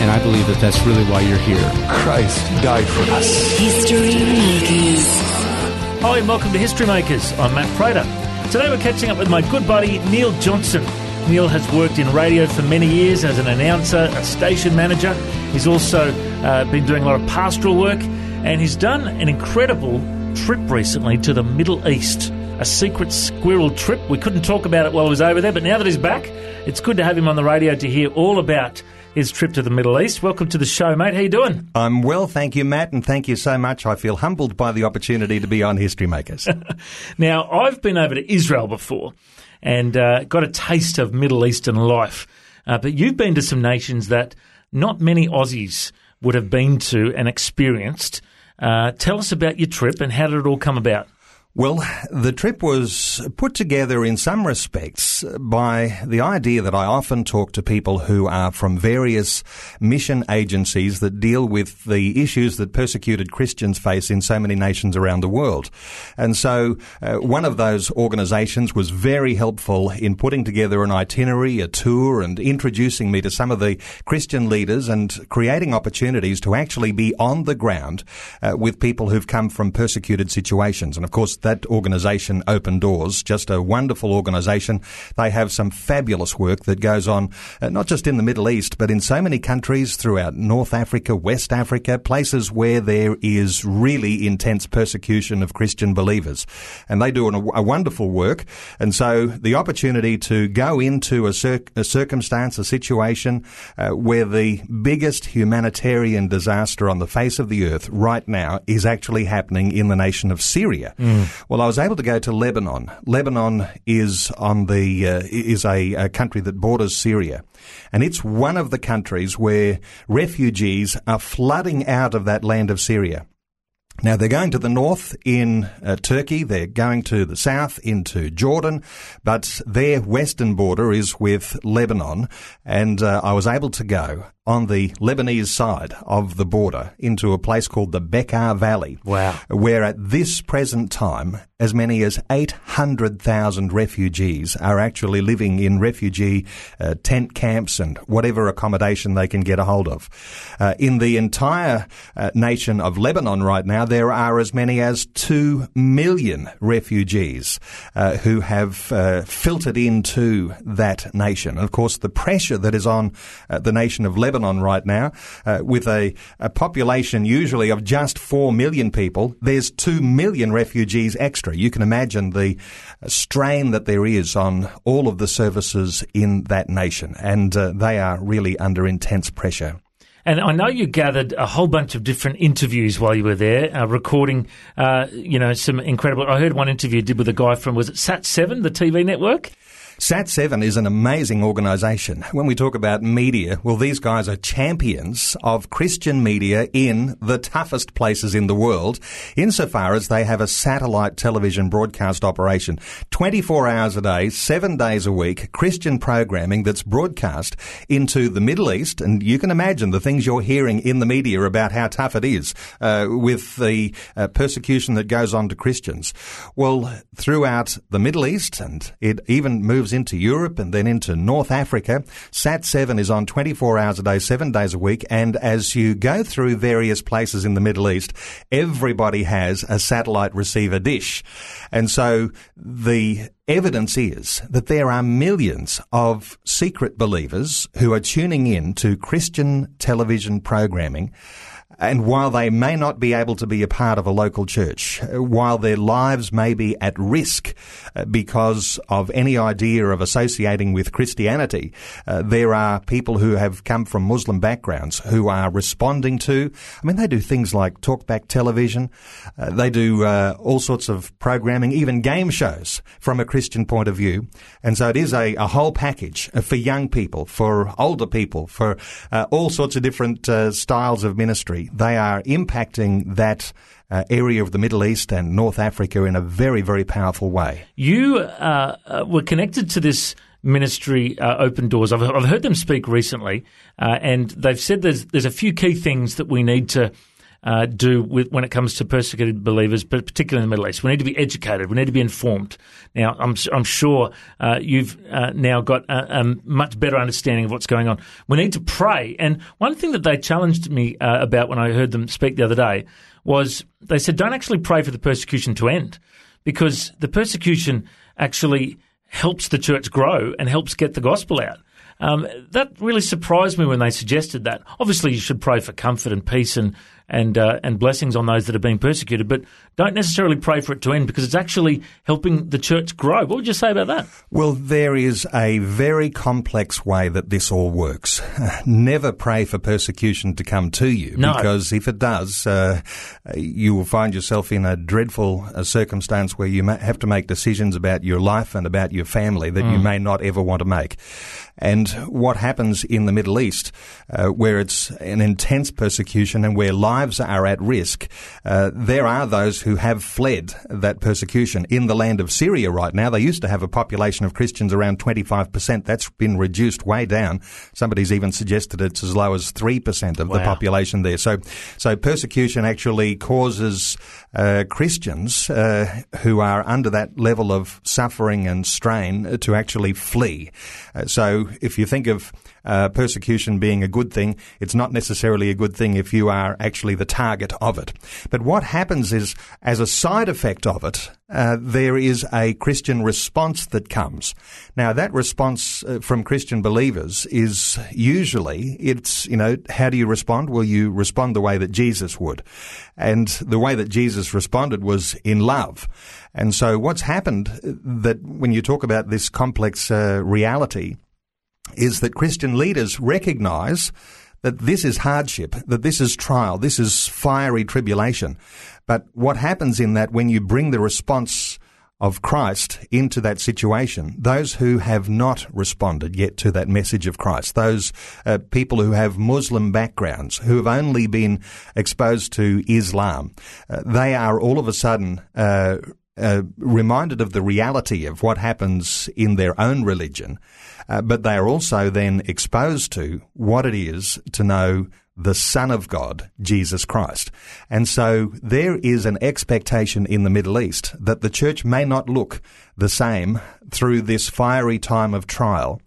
And I believe that that's really why you're here. Christ died for us. History Makers. Hi, and welcome to History Makers. I'm Matt Prater. Today we're catching up with my good buddy Neil Johnson. Neil has worked in radio for many years as an announcer, a station manager. He's also uh, been doing a lot of pastoral work, and he's done an incredible trip recently to the Middle East. A secret squirrel trip. We couldn't talk about it while he was over there, but now that he's back, it's good to have him on the radio to hear all about his trip to the Middle East. Welcome to the show, mate. How you doing? I'm well, thank you, Matt, and thank you so much. I feel humbled by the opportunity to be on History Makers. now, I've been over to Israel before and uh, got a taste of Middle Eastern life, uh, but you've been to some nations that not many Aussies would have been to and experienced. Uh, tell us about your trip and how did it all come about? Well, the trip was put together in some respects by the idea that I often talk to people who are from various mission agencies that deal with the issues that persecuted Christians face in so many nations around the world. And so uh, one of those organizations was very helpful in putting together an itinerary, a tour, and introducing me to some of the Christian leaders and creating opportunities to actually be on the ground uh, with people who've come from persecuted situations. And of course, that organisation, Open Doors, just a wonderful organisation. They have some fabulous work that goes on, uh, not just in the Middle East, but in so many countries throughout North Africa, West Africa, places where there is really intense persecution of Christian believers. And they do an, a wonderful work. And so the opportunity to go into a, cir- a circumstance, a situation uh, where the biggest humanitarian disaster on the face of the earth right now is actually happening in the nation of Syria. Mm. Well, I was able to go to Lebanon. Lebanon is on the uh, is a, a country that borders Syria, and it's one of the countries where refugees are flooding out of that land of Syria. Now they're going to the north in uh, Turkey, they're going to the south into Jordan, but their western border is with Lebanon, and uh, I was able to go on the Lebanese side of the border into a place called the Bekaa Valley. Wow. Where at this present time, as many as 800,000 refugees are actually living in refugee uh, tent camps and whatever accommodation they can get a hold of. Uh, in the entire uh, nation of Lebanon right now, there are as many as 2 million refugees uh, who have uh, filtered into that nation. And of course, the pressure that is on uh, the nation of Lebanon right now, uh, with a, a population usually of just 4 million people, there's 2 million refugees extra. You can imagine the strain that there is on all of the services in that nation, and uh, they are really under intense pressure. And I know you gathered a whole bunch of different interviews while you were there, uh, recording, uh, you know, some incredible. I heard one interview you did with a guy from was it Sat Seven, the TV network. Sat7 is an amazing organisation. When we talk about media, well, these guys are champions of Christian media in the toughest places in the world, insofar as they have a satellite television broadcast operation. 24 hours a day, seven days a week, Christian programming that's broadcast into the Middle East. And you can imagine the things you're hearing in the media about how tough it is uh, with the uh, persecution that goes on to Christians. Well, throughout the Middle East, and it even moves into Europe and then into North Africa. Sat7 is on 24 hours a day, seven days a week. And as you go through various places in the Middle East, everybody has a satellite receiver dish. And so the evidence is that there are millions of secret believers who are tuning in to Christian television programming and while they may not be able to be a part of a local church, while their lives may be at risk uh, because of any idea of associating with Christianity, uh, there are people who have come from Muslim backgrounds who are responding to. I mean, they do things like talkback television. Uh, they do uh, all sorts of programming, even game shows from a Christian point of view. And so it is a, a whole package for young people, for older people, for uh, all sorts of different uh, styles of ministry, they are impacting that uh, area of the Middle East and North Africa in a very, very powerful way. You uh, uh, were connected to this ministry, uh, Open Doors. I've, I've, heard them speak recently, uh, and they've said there's there's a few key things that we need to. Uh, do with when it comes to persecuted believers, but particularly in the Middle East, we need to be educated. We need to be informed. Now, I'm I'm sure uh, you've uh, now got a, a, much better understanding of what's going on. We need to pray. And one thing that they challenged me uh, about when I heard them speak the other day was they said, "Don't actually pray for the persecution to end, because the persecution actually." helps the church grow and helps get the gospel out. Um, that really surprised me when they suggested that. Obviously, you should pray for comfort and peace and and uh, and blessings on those that are being persecuted, but don't necessarily pray for it to end because it's actually helping the church grow. What would you say about that? Well, there is a very complex way that this all works. Never pray for persecution to come to you no. because if it does, uh, you will find yourself in a dreadful uh, circumstance where you have to make decisions about your life and about your family that mm. you may not ever want to make. And what happens in the Middle East, uh, where it's an intense persecution and where lives are at risk, uh, there are those who have fled that persecution. In the land of Syria right now, they used to have a population of Christians around 25%. That's been reduced way down. Somebody's even suggested it's as low as 3% of wow. the population there. So, so persecution actually causes uh, Christians uh, who are under that level of suffering and strain to actually flee. Uh, so if you think of uh, persecution being a good thing, it's not necessarily a good thing if you are actually the target of it. But what happens is, as a side effect of it, uh, there is a Christian response that comes. Now, that response uh, from Christian believers is usually it's you know how do you respond? Well, you respond the way that Jesus would, and the way that Jesus responded was in love. And so, what's happened uh, that when you talk about this complex uh, reality is that Christian leaders recognize that this is hardship, that this is trial, this is fiery tribulation. But what happens in that when you bring the response of Christ into that situation, those who have not responded yet to that message of Christ, those uh, people who have Muslim backgrounds, who have only been exposed to Islam, uh, they are all of a sudden uh, uh reminded of the reality of what happens in their own religion uh, but they are also then exposed to what it is to know the Son of God, Jesus Christ. And so there is an expectation in the Middle East that the church may not look the same through this fiery time of trial.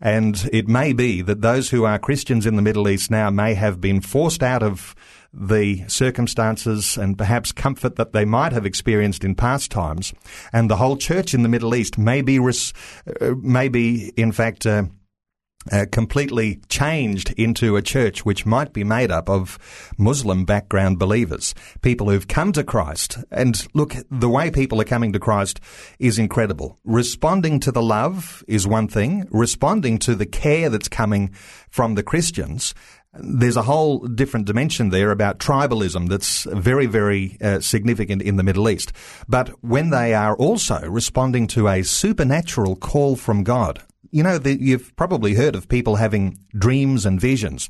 And it may be that those who are Christians in the Middle East now may have been forced out of the circumstances and perhaps comfort that they might have experienced in past times. And the whole church in the Middle East may be, res- uh, may be in fact, uh, uh, completely changed into a church which might be made up of Muslim background believers, people who've come to Christ. And look, the way people are coming to Christ is incredible. Responding to the love is one thing. Responding to the care that's coming from the Christians there's a whole different dimension there about tribalism that's very, very uh, significant in the Middle East. But when they are also responding to a supernatural call from God, you know, the, you've probably heard of people having dreams and visions.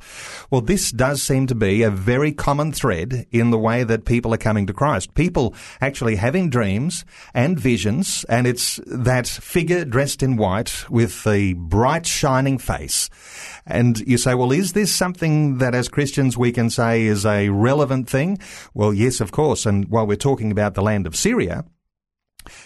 Well, this does seem to be a very common thread in the way that people are coming to Christ. People actually having dreams and visions, and it's that figure dressed in white with the bright shining face. And you say, well, is this something that as Christians we can say is a relevant thing? Well, yes, of course. And while we're talking about the land of Syria,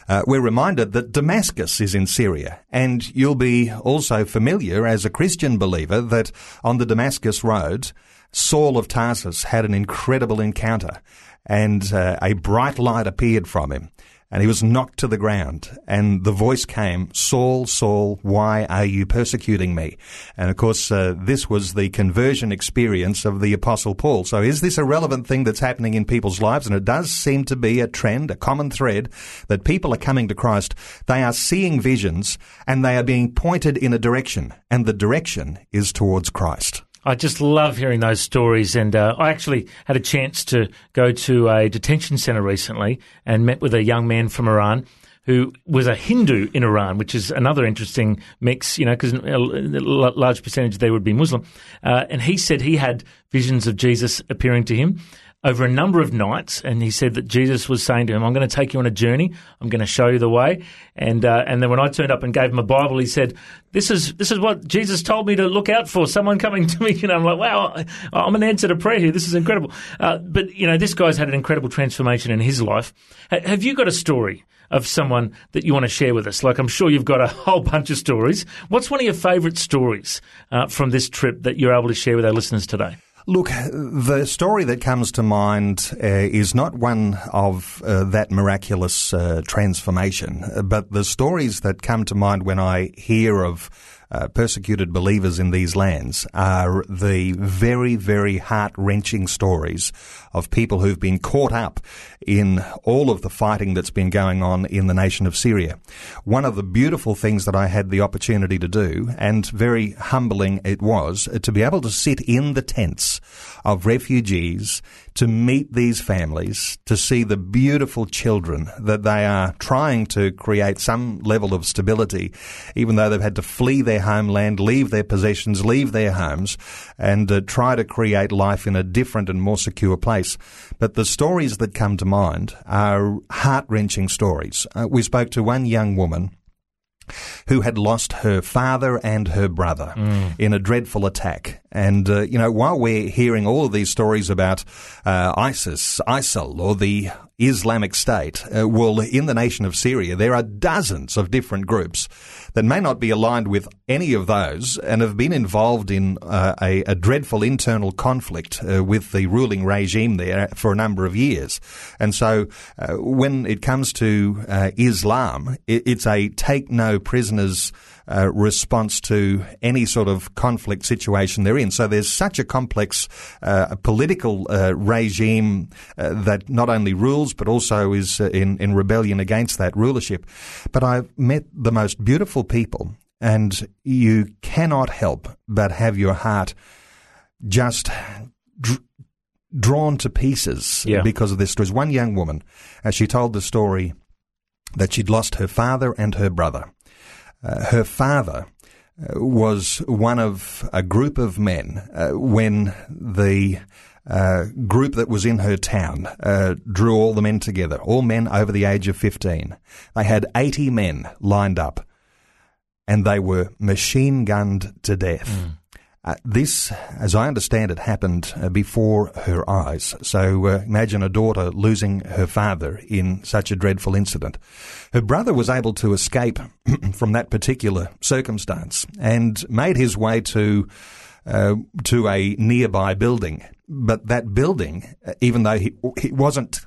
uh, we're reminded that Damascus is in Syria, and you'll be also familiar as a Christian believer that on the Damascus road, Saul of Tarsus had an incredible encounter, and uh, a bright light appeared from him and he was knocked to the ground. And the voice came, Saul, Saul, why are you persecuting me? And of course, uh, this was the conversion experience of the Apostle Paul. So is this a relevant thing that's happening in people's lives? And it does seem to be a trend, a common thread, that people are coming to Christ. They are seeing visions and they are being pointed in a direction. And the direction is towards Christ. I just love hearing those stories. And uh, I actually had a chance to go to a detention centre recently and met with a young man from Iran who was a Hindu in Iran, which is another interesting mix, you know, because a large percentage there would be Muslim. Uh, and he said he had visions of Jesus appearing to him over a number of nights, and he said that Jesus was saying to him, "I'm going to take you on a journey. I'm going to show you the way." And uh, and then when I turned up and gave him a Bible, he said, "This is this is what Jesus told me to look out for. Someone coming to me." You know, I'm like, "Wow, I'm an answer to prayer here. This is incredible." Uh, but you know, this guy's had an incredible transformation in his life. H- have you got a story? Of someone that you want to share with us. Like, I'm sure you've got a whole bunch of stories. What's one of your favourite stories uh, from this trip that you're able to share with our listeners today? Look, the story that comes to mind uh, is not one of uh, that miraculous uh, transformation, but the stories that come to mind when I hear of uh, persecuted believers in these lands are the very, very heart wrenching stories of people who've been caught up in all of the fighting that's been going on in the nation of Syria. One of the beautiful things that I had the opportunity to do, and very humbling it was, uh, to be able to sit in the tents of refugees to meet these families, to see the beautiful children that they are trying to create some level of stability, even though they've had to flee their homeland, leave their possessions, leave their homes, and uh, try to create life in a different and more secure place. But the stories that come to mind are heart wrenching stories. Uh, we spoke to one young woman who had lost her father and her brother mm. in a dreadful attack. And, uh, you know, while we're hearing all of these stories about uh, ISIS, ISIL, or the Islamic State, uh, well, in the nation of Syria, there are dozens of different groups that may not be aligned with any of those and have been involved in uh, a, a, dreadful internal conflict uh, with the ruling regime there for a number of years. And so uh, when it comes to uh, Islam, it, it's a take no prisoners uh, response to any sort of conflict situation they're in. So there's such a complex uh, political uh, regime uh, that not only rules but also is uh, in, in rebellion against that rulership. But I've met the most beautiful people, and you cannot help but have your heart just. Dr- drawn to pieces yeah. because of this. There was one young woman, as she told the story, that she'd lost her father and her brother. Uh, her father uh, was one of a group of men uh, when the uh, group that was in her town drew all the men together, all men over the age of 15. They had 80 men lined up and they were machine gunned to death. Mm. Uh, this, as I understand it, happened uh, before her eyes. So uh, imagine a daughter losing her father in such a dreadful incident. Her brother was able to escape from that particular circumstance and made his way to uh, to a nearby building. But that building, uh, even though he, he wasn't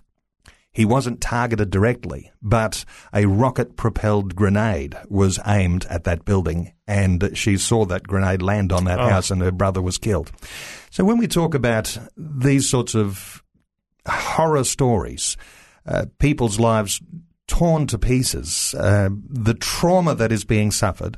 he wasn't targeted directly, but a rocket propelled grenade was aimed at that building and she saw that grenade land on that oh. house and her brother was killed. So when we talk about these sorts of horror stories, uh, people's lives torn to pieces, uh, the trauma that is being suffered,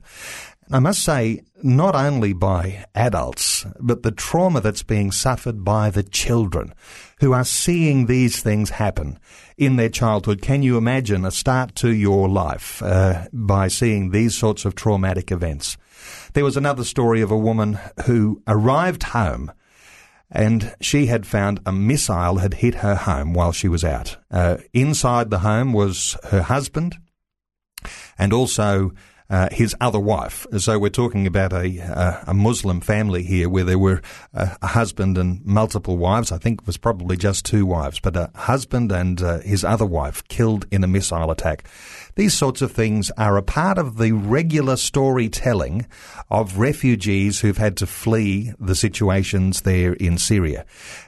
I must say, not only by adults, but the trauma that's being suffered by the children who are seeing these things happen in their childhood. Can you imagine a start to your life uh, by seeing these sorts of traumatic events? There was another story of a woman who arrived home and she had found a missile had hit her home while she was out. Uh, inside the home was her husband and also uh, his other wife. So we're talking about a, a Muslim family here where there were a, a, husband and multiple wives. I think it was probably just two wives, but a husband and uh, his other wife killed in a missile attack. These sorts of things are a part of the regular storytelling of refugees who've had to flee the situations there in Syria.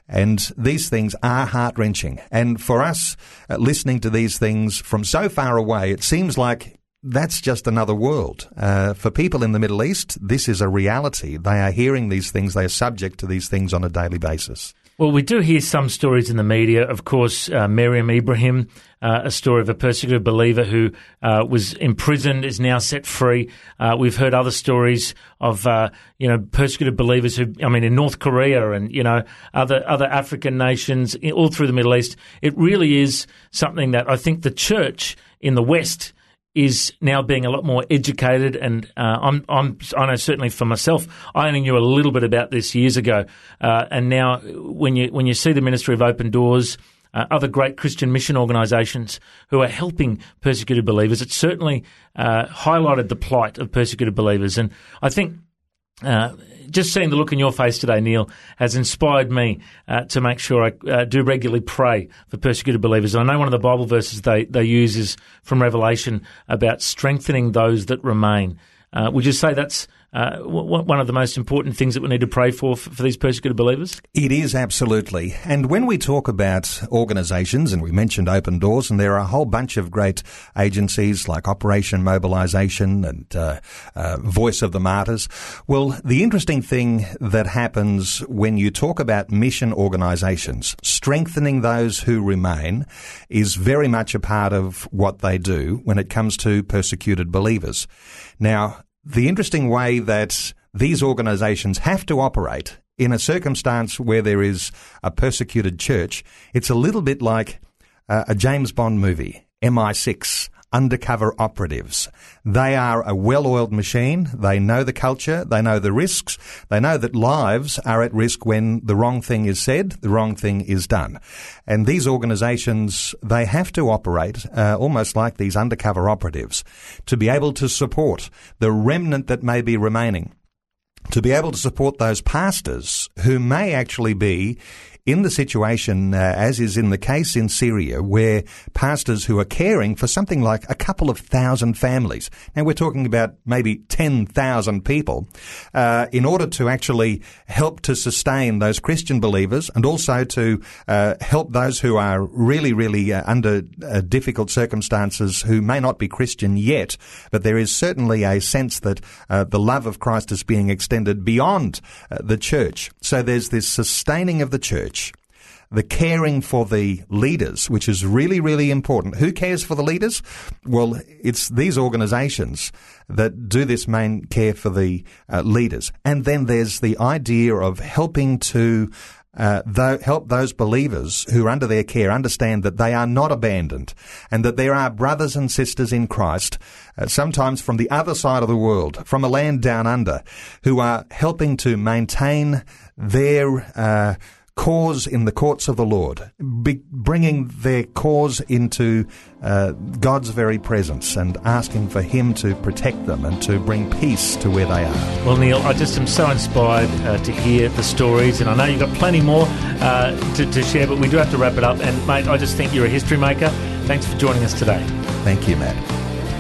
And these things are heart wrenching. And for us, uh, listening to these things from so far away, it seems like that's just another world. Uh, for people in the Middle East, this is a reality. They are hearing these things, they are subject to these things on a daily basis. Well, we do hear some stories in the media. Of course, uh, Miriam Ibrahim, uh, a story of a persecuted believer who uh, was imprisoned, is now set free. Uh, we've heard other stories of, uh, you know, persecuted believers who, I mean, in North Korea and, you know, other, other African nations, all through the Middle East. It really is something that I think the church in the West is now being a lot more educated, and uh, I'm, I'm, I know certainly for myself, I only knew a little bit about this years ago, uh, and now when you when you see the Ministry of Open Doors. Uh, other great Christian mission organisations who are helping persecuted believers. It certainly uh, highlighted the plight of persecuted believers, and I think uh, just seeing the look in your face today, Neil, has inspired me uh, to make sure I uh, do regularly pray for persecuted believers. And I know one of the Bible verses they, they use is from Revelation about strengthening those that remain. Uh, would you say that's uh, one of the most important things that we need to pray for for these persecuted believers? It is absolutely. And when we talk about organisations, and we mentioned Open Doors, and there are a whole bunch of great agencies like Operation Mobilisation and uh, uh, Voice of the Martyrs. Well, the interesting thing that happens when you talk about mission organisations, strengthening those who remain, is very much a part of what they do when it comes to persecuted believers. Now, the interesting way that these organizations have to operate in a circumstance where there is a persecuted church, it's a little bit like uh, a James Bond movie, MI6 undercover operatives. They are a well-oiled machine. They know the culture. They know the risks. They know that lives are at risk when the wrong thing is said, the wrong thing is done. And these organizations, they have to operate uh, almost like these undercover operatives to be able to support the remnant that may be remaining to be able to support those pastors who may actually be in the situation, uh, as is in the case in Syria, where pastors who are caring for something like a couple of thousand families, and we're talking about maybe 10,000 people, uh, in order to actually help to sustain those Christian believers and also to uh, help those who are really, really uh, under uh, difficult circumstances who may not be Christian yet, but there is certainly a sense that uh, the love of Christ is being extended beyond the church. So there's this sustaining of the church the caring for the leaders, which is really, really important. Who cares for the leaders? Well, it's these organizations that do this main care for the uh, leaders. And then there's the idea of helping to uh, th- help those believers who are under their care understand that they are not abandoned and that there are brothers and sisters in Christ, uh, sometimes from the other side of the world, from a land down under, who are helping to maintain their uh, cause in the courts of the Lord, be, bringing their cause into uh, God's very presence and asking for Him to protect them and to bring peace to where they are. Well, Neil, I just am so inspired uh, to hear the stories, and I know you've got plenty more uh, to, to share, but we do have to wrap it up. And, mate, I just think you're a history maker. Thanks for joining us today. Thank you, Matt.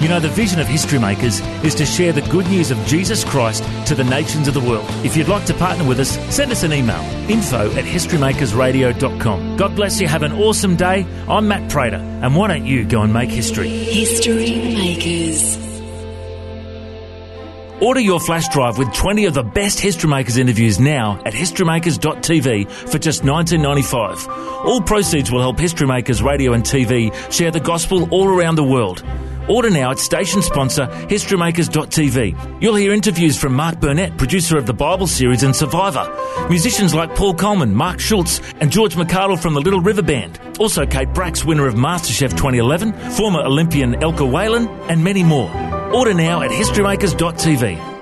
You know, the vision of History Makers is to share the good news of Jesus Christ to the nations of the world. If you'd like to partner with us, send us an email info at historymakersradio.com. God bless you. Have an awesome day. I'm Matt Prater, and why don't you go and make history? History Makers. Order your flash drive with 20 of the best History Makers interviews now at historymakers.tv for just $19.95. All proceeds will help History Makers Radio and TV share the gospel all around the world. Order now at station sponsor historymakers.tv. You'll hear interviews from Mark Burnett, producer of the Bible series and Survivor, musicians like Paul Colman, Mark Schultz, and George McArdle from the Little River Band, also Kate Bracks, winner of MasterChef 2011, former Olympian Elka Whalan, and many more. Order now at historymakers.tv.